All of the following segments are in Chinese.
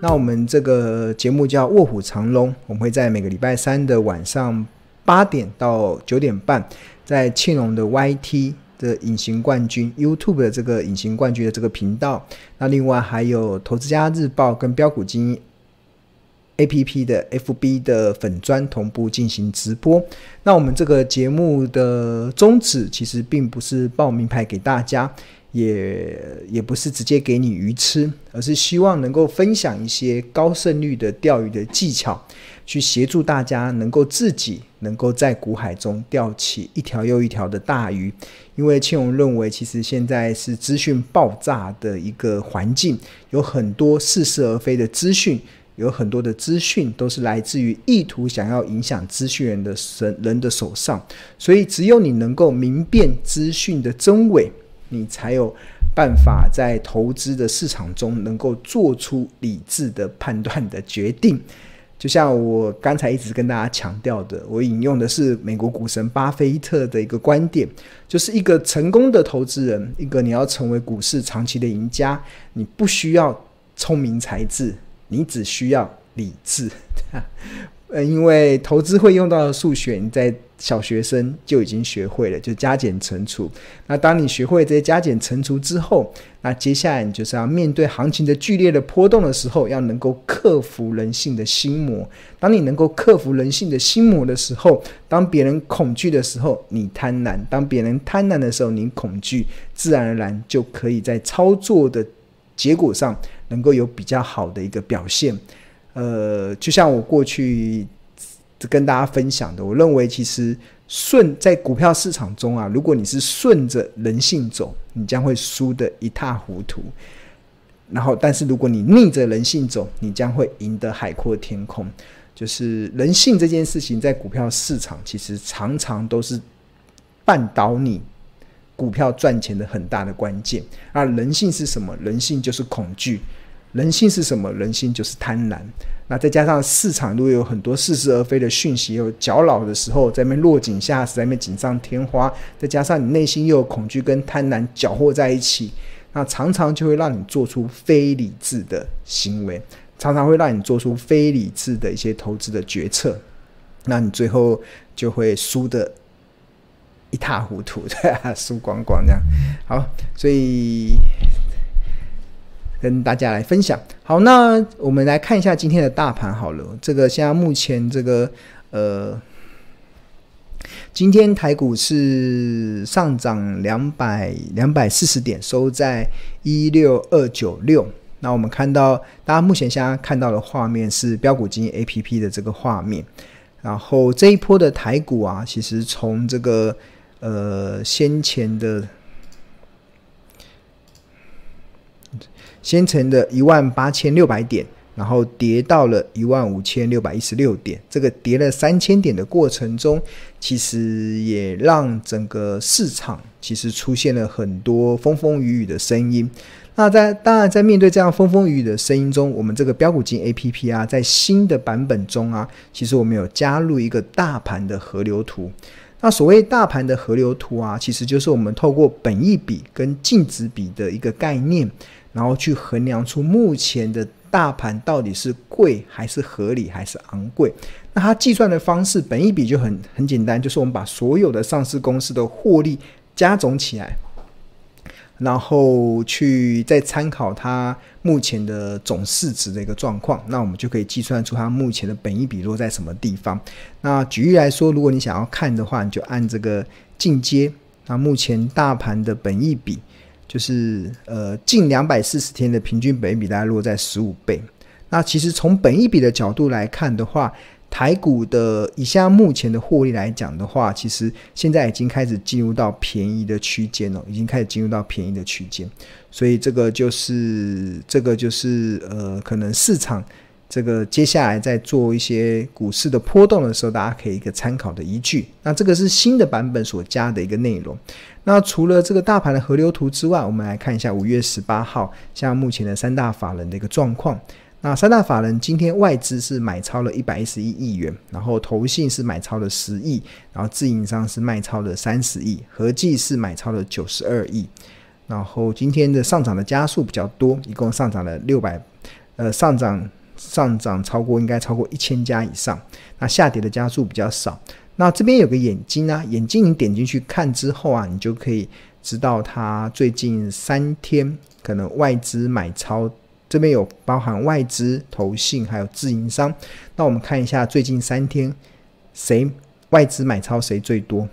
那我们这个节目叫《卧虎藏龙》，我们会在每个礼拜三的晚上八点到九点半，在庆隆的 YT 的隐形冠军 YouTube 的这个隐形冠军的这个频道，那另外还有《投资家日报》跟标股精英 APP 的 FB 的粉砖同步进行直播。那我们这个节目的宗旨其实并不是报名牌给大家。也也不是直接给你鱼吃，而是希望能够分享一些高胜率的钓鱼的技巧，去协助大家能够自己能够在股海中钓起一条又一条的大鱼。因为庆荣认为，其实现在是资讯爆炸的一个环境，有很多似是而非的资讯，有很多的资讯都是来自于意图想要影响资讯人的神人的手上，所以只有你能够明辨资讯的真伪。你才有办法在投资的市场中能够做出理智的判断的决定。就像我刚才一直跟大家强调的，我引用的是美国股神巴菲特的一个观点，就是一个成功的投资人，一个你要成为股市长期的赢家，你不需要聪明才智，你只需要理智。呃，因为投资会用到的数学，你在小学生就已经学会了，就加减乘除。那当你学会这些加减乘除之后，那接下来你就是要面对行情的剧烈的波动的时候，要能够克服人性的心魔。当你能够克服人性的心魔的时候，当别人恐惧的时候，你贪婪；当别人贪婪的时候，你恐惧，自然而然就可以在操作的结果上能够有比较好的一个表现。呃，就像我过去跟大家分享的，我认为其实顺在股票市场中啊，如果你是顺着人性走，你将会输得一塌糊涂。然后，但是如果你逆着人性走，你将会赢得海阔天空。就是人性这件事情，在股票市场其实常常都是绊倒你股票赚钱的很大的关键。而人性是什么？人性就是恐惧。人性是什么？人性就是贪婪。那再加上市场如果有很多似是而非的讯息，有搅扰的时候，在那边落井下石，在那边锦上添花。再加上你内心又有恐惧跟贪婪搅和在一起，那常常就会让你做出非理智的行为，常常会让你做出非理智的一些投资的决策。那你最后就会输得一塌糊涂，对啊，输光光这样。好，所以。跟大家来分享。好，那我们来看一下今天的大盘好了。这个现在目前这个呃，今天台股是上涨两百两百四十点，收在一六二九六。那我们看到大家目前现在看到的画面是标股金 APP 的这个画面。然后这一波的台股啊，其实从这个呃先前的。先前的一万八千六百点，然后跌到了一万五千六百一十六点，这个跌了三千点的过程中，其实也让整个市场其实出现了很多风风雨雨的声音。那在当然在面对这样风风雨雨的声音中，我们这个标股金 APP 啊，在新的版本中啊，其实我们有加入一个大盘的河流图。那所谓大盘的河流图啊，其实就是我们透过本益比跟净值比的一个概念。然后去衡量出目前的大盘到底是贵还是合理还是昂贵。那它计算的方式，本益比就很很简单，就是我们把所有的上市公司的获利加总起来，然后去再参考它目前的总市值的一个状况，那我们就可以计算出它目前的本益比落在什么地方。那举例来说，如果你想要看的话，你就按这个进阶，那目前大盘的本益比。就是呃，近两百四十天的平均本益比大概落在十五倍。那其实从本益比的角度来看的话，台股的以下目前的获利来讲的话，其实现在已经开始进入到便宜的区间了，已经开始进入到便宜的区间。所以这个就是这个就是呃，可能市场这个接下来在做一些股市的波动的时候，大家可以一个参考的依据。那这个是新的版本所加的一个内容。那除了这个大盘的河流图之外，我们来看一下五月十八号，像目前的三大法人的一个状况。那三大法人今天外资是买超了一百一十一亿元，然后投信是买超了十亿，然后自营商是卖超了三十亿，合计是买超了九十二亿。然后今天的上涨的家数比较多，一共上涨了六百，呃，上涨上涨超过应该超过一千家以上。那下跌的家数比较少。那这边有个眼睛啊，眼睛你点进去看之后啊，你就可以知道它最近三天可能外资买超。这边有包含外资、投信还有自营商。那我们看一下最近三天谁外资买超谁最多？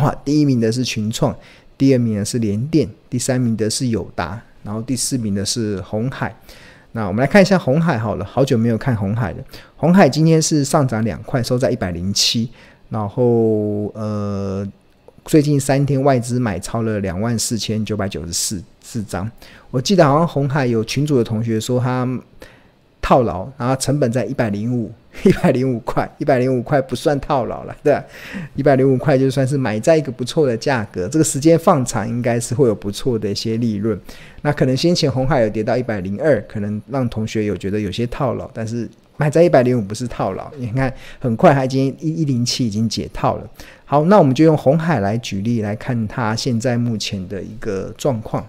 哇，第一名的是群创，第二名的是联电，第三名的是友达，然后第四名的是鸿海。那我们来看一下鸿海好了，好久没有看鸿海了。鸿海今天是上涨两块，收在一百零七。然后呃。最近三天外资买超了两万四千九百九十四四张，我记得好像红海有群主的同学说他套牢，然后成本在一百零五，一百零五块，一百零五块不算套牢了，对，一百零五块就算是买在一个不错的价格，这个时间放长应该是会有不错的一些利润。那可能先前红海有跌到一百零二，可能让同学有觉得有些套牢，但是。买在一百零五不是套牢，你看很快它已经一一零七已经解套了。好，那我们就用红海来举例来看它现在目前的一个状况。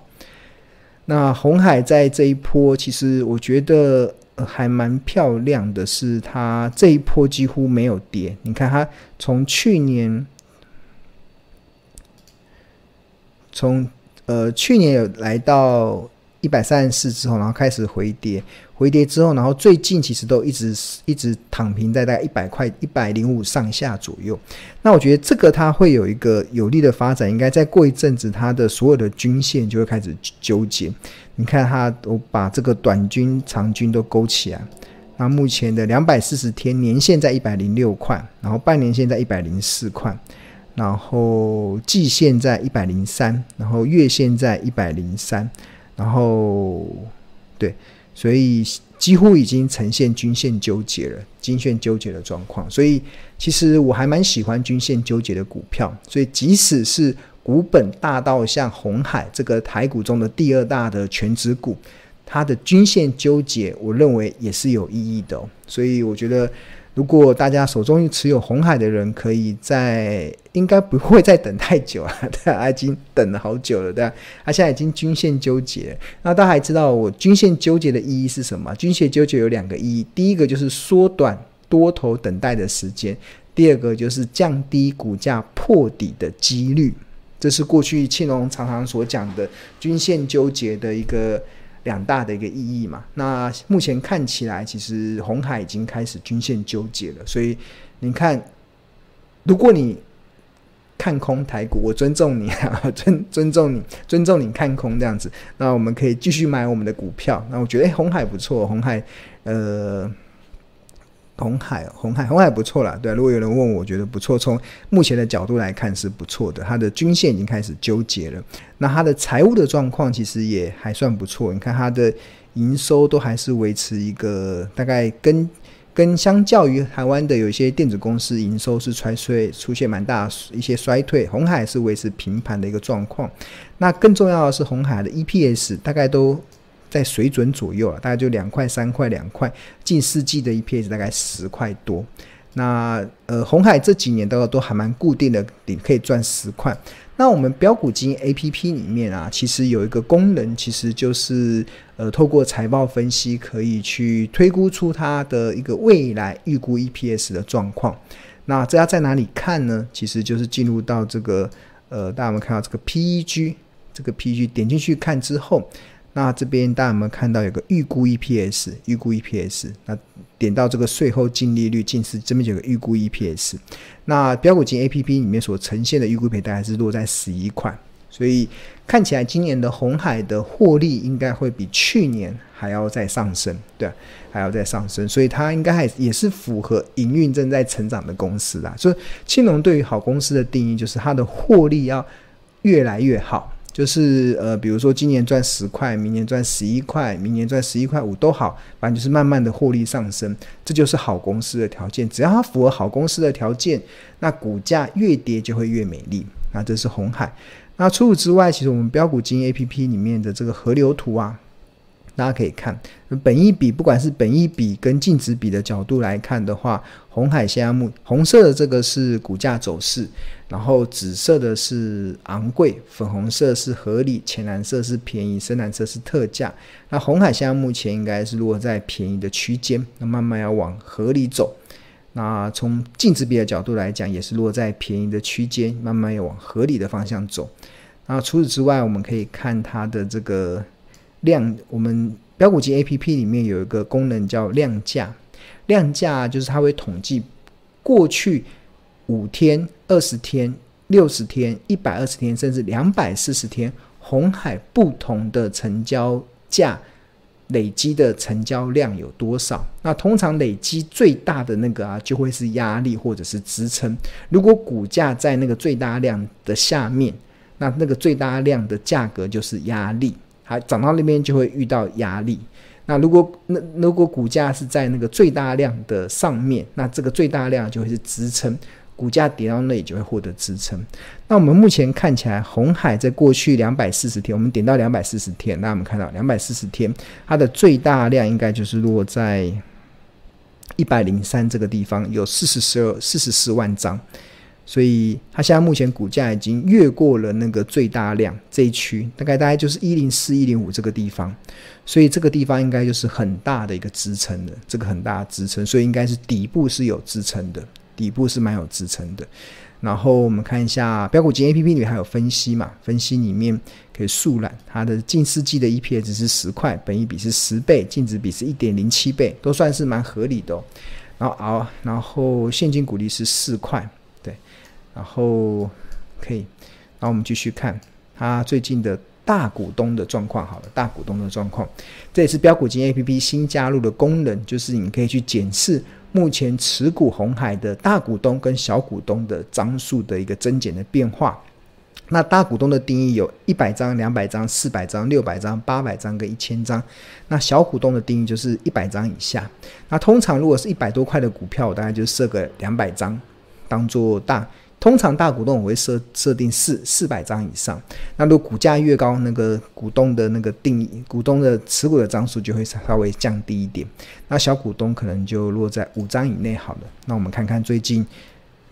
那红海在这一波，其实我觉得还蛮漂亮的，是它这一波几乎没有跌。你看它从去年，从呃去年有来到。一百三十四之后，然后开始回跌，回跌之后，然后最近其实都一直一直躺平在大概一百块、一百零五上下左右。那我觉得这个它会有一个有利的发展，应该再过一阵子，它的所有的均线就会开始纠结。你看它，我把这个短均、长均都勾起来。那目前的两百四十天年线在一百零六块，然后半年线在一百零四块，然后季线在一百零三，然后月线在一百零三。然后，对，所以几乎已经呈现均线纠结了，均线纠结的状况。所以其实我还蛮喜欢均线纠结的股票。所以即使是股本大到像红海这个台股中的第二大的全职股，它的均线纠结，我认为也是有意义的。所以我觉得。如果大家手中持有红海的人，可以在应该不会再等太久了，对啊，已经等了好久了，对啊，他现在已经均线纠结。那大家还知道我均线纠结的意义是什么？均线纠结有两个意义，第一个就是缩短多头等待的时间，第二个就是降低股价破底的几率。这是过去庆隆常常所讲的均线纠结的一个。两大的一个意义嘛，那目前看起来，其实红海已经开始均线纠结了，所以你看，如果你看空台股，我尊重你啊，尊 尊重你，尊重你看空这样子，那我们可以继续买我们的股票。那我觉得，红，海不错，红海，呃。红海，红海，红海不错啦。对，如果有人问我，觉得不错。从目前的角度来看是不错的，它的均线已经开始纠结了。那它的财务的状况其实也还算不错。你看它的营收都还是维持一个大概跟跟相较于台湾的有一些电子公司营收是衰退，出现蛮大一些衰退。红海是维持平盘的一个状况。那更重要的是，红海的 EPS 大概都。在水准左右啊，大概就两块、三块、两块，近四季的 EPS 大概十块多。那呃，红海这几年都都还蛮固定的，你可以赚十块。那我们标股金 APP 里面啊，其实有一个功能，其实就是呃，透过财报分析，可以去推估出它的一个未来预估 EPS 的状况。那这要在哪里看呢？其实就是进入到这个呃，大家有没有看到这个 PEG，这个 PEG 点进去看之后。那这边大家有没有看到有个预估 EPS？预估 EPS，那点到这个税后净利率近似，这边有个预估 EPS。那标股金 APP 里面所呈现的预估赔大概是落在十一块，所以看起来今年的红海的获利应该会比去年还要再上升，对，还要再上升，所以它应该还也是符合营运正在成长的公司啦。所以青龙对于好公司的定义就是它的获利要越来越好。就是呃，比如说今年赚十块，明年赚十一块，明年赚十一块五都好，反正就是慢慢的获利上升，这就是好公司的条件。只要它符合好公司的条件，那股价越跌就会越美丽。那这是红海。那除此之外，其实我们标股金 APP 里面的这个河流图啊，大家可以看本一比，不管是本一比跟净值比的角度来看的话，红海现在目红色的这个是股价走势，然后紫色的是昂贵，粉红色是合理，浅蓝色是便宜，深蓝色是特价。那红海现在目前应该是落在便宜的区间，那慢慢要往合理走。那从净值比的角度来讲，也是落在便宜的区间，慢慢要往合理的方向走。那除此之外，我们可以看它的这个。量，我们标股机 A P P 里面有一个功能叫量价，量价就是它会统计过去五天、二十天、六十天、一百二十天，甚至两百四十天，红海不同的成交价累积的成交量有多少？那通常累积最大的那个啊，就会是压力或者是支撑。如果股价在那个最大量的下面，那那个最大量的价格就是压力。还涨到那边就会遇到压力。那如果那如果股价是在那个最大量的上面，那这个最大量就会是支撑。股价跌到那里就会获得支撑。那我们目前看起来，红海在过去两百四十天，我们点到两百四十天，那我们看到两百四十天，它的最大量应该就是落在一百零三这个地方，有四十四四十四万张。所以它现在目前股价已经越过了那个最大量这一区，大概大概就是一零四一零五这个地方，所以这个地方应该就是很大的一个支撑的，这个很大的支撑，所以应该是底部是有支撑的，底部是蛮有支撑的。然后我们看一下标股金 A P P 里面还有分析嘛，分析里面可以速览它的近四季的 E P S 是十块，本益比是十倍，净值比是一点零七倍，都算是蛮合理的哦。然后，然后现金股利是四块。然后可以，然后我们继续看它最近的大股东的状况。好了，大股东的状况，这也是标股金 APP 新加入的功能，就是你可以去检视目前持股红海的大股东跟小股东的张数的一个增减的变化。那大股东的定义有一百张、两百张、四百张、六百张、八百张跟一千张。那小股东的定义就是一百张以下。那通常如果是一百多块的股票，我大概就设个两百张，当做大。通常大股东我会设设定四四百张以上，那如果股价越高，那个股东的那个定义，股东的持股的张数就会稍微降低一点。那小股东可能就落在五张以内好了。那我们看看最近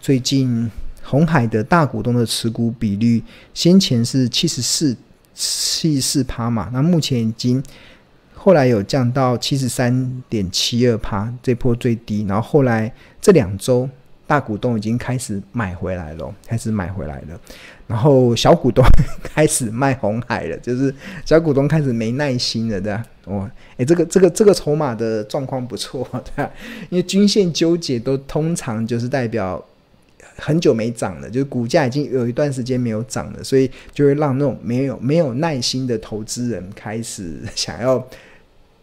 最近红海的大股东的持股比率，先前是七十四七十四趴嘛，那目前已经后来有降到七十三点七二趴，这波最低，然后后来这两周。大股东已经开始买回来了，开始买回来了，然后小股东 开始卖红海了，就是小股东开始没耐心了，对吧？哦，诶，这个这个这个筹码的状况不错，对吧？因为均线纠结都通常就是代表很久没涨了，就是股价已经有一段时间没有涨了，所以就会让那种没有没有耐心的投资人开始想要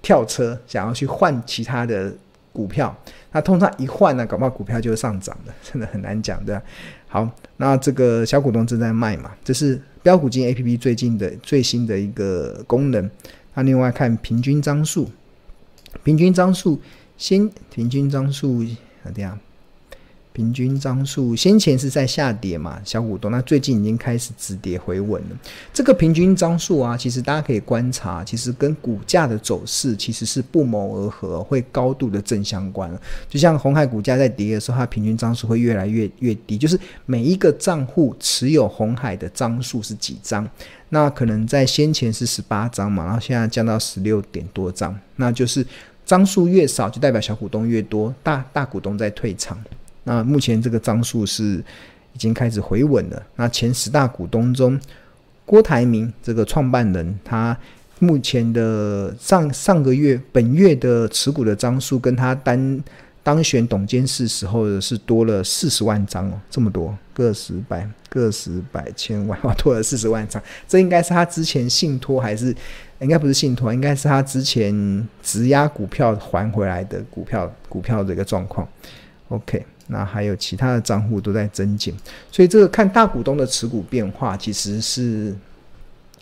跳车，想要去换其他的股票。那通常一换呢，搞不好股票就上涨的，真的很难讲的。好，那这个小股东正在卖嘛，这是标股金 APP 最近的最新的一个功能。那另外看平均张数，平均张数先平均张数怎么样？平均张数先前是在下跌嘛，小股东，那最近已经开始止跌回稳了。这个平均张数啊，其实大家可以观察，其实跟股价的走势其实是不谋而合，会高度的正相关。就像红海股价在跌的时候，它平均张数会越来越越低，就是每一个账户持有红海的张数是几张？那可能在先前是十八张嘛，然后现在降到十六点多张，那就是张数越少，就代表小股东越多，大大股东在退场。那目前这个张数是已经开始回稳了。那前十大股东中，郭台铭这个创办人，他目前的上上个月本月的持股的张数，跟他当当选董监事时候的是多了四十万张哦，这么多，个十百个十百千万，哇，多了四十万张。这应该是他之前信托还是应该不是信托，应该是他之前质押股票还回来的股票股票的一个状况。OK。那还有其他的账户都在增减，所以这个看大股东的持股变化，其实是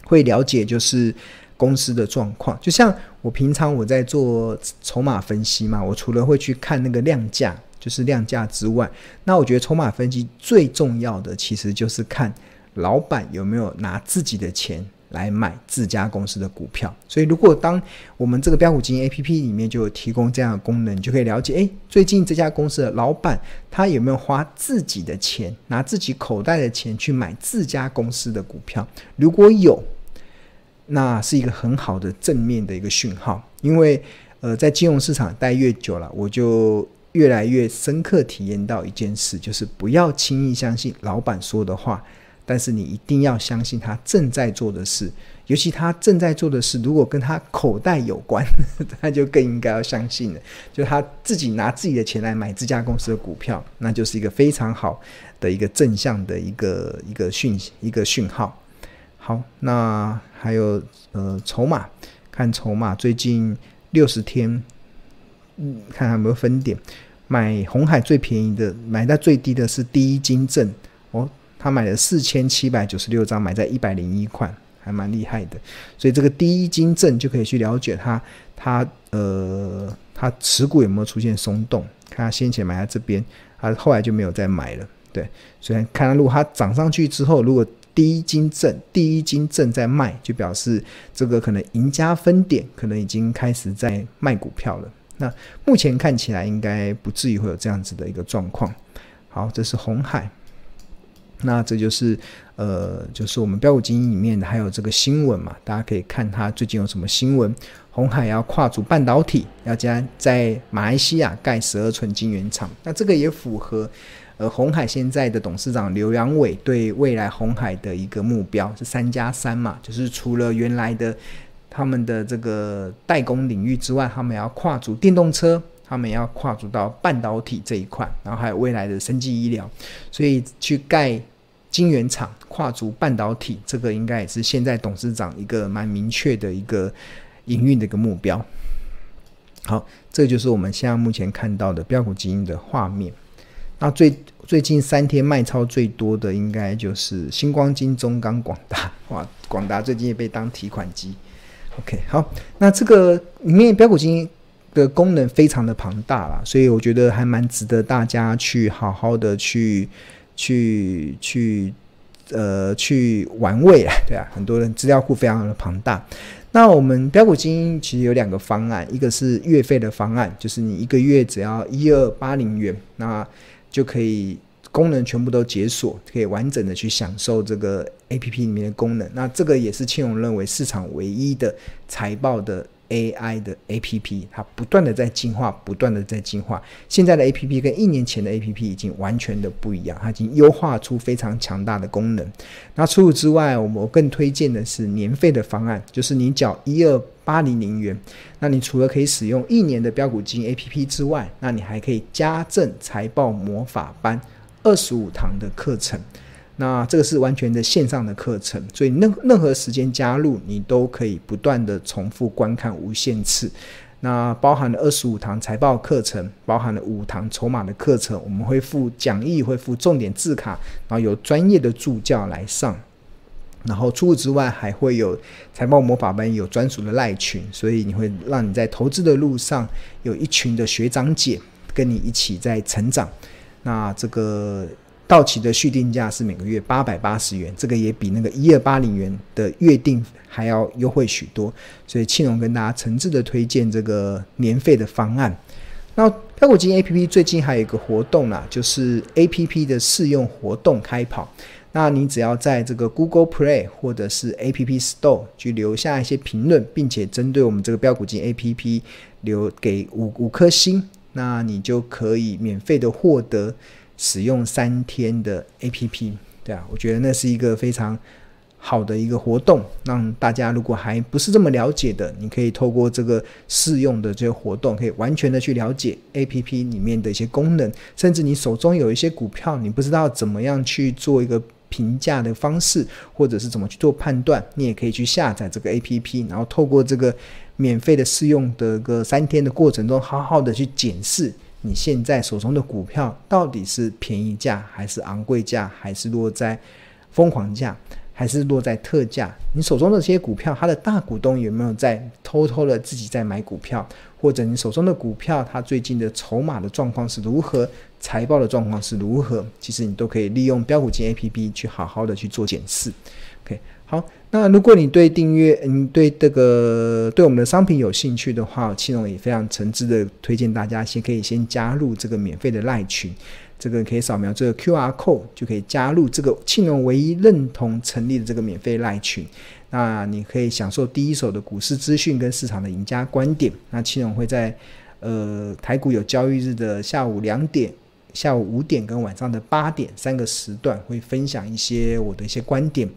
会了解就是公司的状况。就像我平常我在做筹码分析嘛，我除了会去看那个量价，就是量价之外，那我觉得筹码分析最重要的其实就是看老板有没有拿自己的钱来买自家公司的股票。所以，如果当我们这个标股基金 APP 里面就有提供这样的功能，你就可以了解，诶，最近这家公司的老板他有没有花自己的钱，拿自己口袋的钱去买自家公司的股票？如果有，那是一个很好的正面的一个讯号，因为呃，在金融市场待越久了，我就越来越深刻体验到一件事，就是不要轻易相信老板说的话，但是你一定要相信他正在做的事，尤其他正在做的事如果跟他口袋有关，那就更应该要相信了。就他自己拿自己的钱来买这家公司的股票，那就是一个非常好的一个正向的一个一个讯一个讯号。好，那还有呃筹码，看筹码最近六十天，嗯，看有没有分点。买红海最便宜的，买到最低的是第一金证，他买了四千七百九十六张，买在一百零一块，还蛮厉害的。所以这个第一金证就可以去了解它，它呃，它持股有没有出现松动？看它先前买在这边，它后来就没有再买了。对，所以看它如果它涨上去之后，如果第一金证，第一金证在卖，就表示这个可能赢家分点可能已经开始在卖股票了。那目前看起来应该不至于会有这样子的一个状况。好，这是红海。那这就是呃，就是我们标股基金里面还有这个新闻嘛，大家可以看它最近有什么新闻。红海要跨足半导体，要将在马来西亚盖十二寸晶圆厂。那这个也符合。呃，红海现在的董事长刘扬伟对未来红海的一个目标是三加三嘛，就是除了原来的他们的这个代工领域之外，他们要跨足电动车，他们要跨足到半导体这一块，然后还有未来的生技医疗，所以去盖晶圆厂，跨足半导体，这个应该也是现在董事长一个蛮明确的一个营运的一个目标。好，这就是我们现在目前看到的标股基金的画面。那最最近三天卖超最多的应该就是星光金、中钢、广达。哇，广达最近也被当提款机。OK，好，那这个里面标股基金的功能非常的庞大啦，所以我觉得还蛮值得大家去好好的去去去呃去玩味啊，对啊，很多人资料库非常的庞大。那我们标股精英其实有两个方案，一个是月费的方案，就是你一个月只要一二八零元，那就可以功能全部都解锁，可以完整的去享受这个 APP 里面的功能。那这个也是庆荣认为市场唯一的财报的。AI 的 APP，它不断的在进化，不断的在进化。现在的 APP 跟一年前的 APP 已经完全的不一样，它已经优化出非常强大的功能。那除此之外，我们更推荐的是年费的方案，就是你缴一二八零零元，那你除了可以使用一年的标股金 APP 之外，那你还可以加赠财报魔法班二十五堂的课程。那这个是完全的线上的课程，所以任任何时间加入，你都可以不断的重复观看无限次。那包含了二十五堂财报课程，包含了五堂筹码的课程，我们会附讲义，会附重点字卡，然后有专业的助教来上。然后除此之外，还会有财报魔法班有专属的赖群，所以你会让你在投资的路上有一群的学长姐跟你一起在成长。那这个。到期的续订价是每个月八百八十元，这个也比那个一二八零元的月定还要优惠许多，所以庆荣跟大家诚挚的推荐这个年费的方案。那标股金 APP 最近还有一个活动啦，就是 APP 的试用活动开跑。那你只要在这个 Google Play 或者是 App Store 去留下一些评论，并且针对我们这个标股金 APP 留给五五颗星，那你就可以免费的获得。使用三天的 APP，对啊，我觉得那是一个非常好的一个活动，让大家如果还不是这么了解的，你可以透过这个试用的这个活动，可以完全的去了解 APP 里面的一些功能，甚至你手中有一些股票，你不知道怎么样去做一个评价的方式，或者是怎么去做判断，你也可以去下载这个 APP，然后透过这个免费的试用的个三天的过程中，好好的去检视。你现在手中的股票到底是便宜价还是昂贵价，还是落在疯狂价？还是落在特价？你手中的这些股票，它的大股东有没有在偷偷的自己在买股票？或者你手中的股票，它最近的筹码的状况是如何？财报的状况是如何？其实你都可以利用标股金 APP 去好好的去做检视。OK，好，那如果你对订阅，嗯对这个对我们的商品有兴趣的话，庆隆也非常诚挚的推荐大家先可以先加入这个免费的赖群。这个可以扫描这个 QR code 就可以加入这个庆隆唯一认同成立的这个免费赖群。那你可以享受第一手的股市资讯跟市场的赢家观点。那庆隆会在呃台股有交易日的下午两点、下午五点跟晚上的八点三个时段，会分享一些我的一些观点，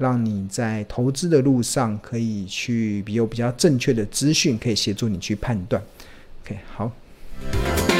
让你在投资的路上可以去有比较正确的资讯可以协助你去判断。Ok 好。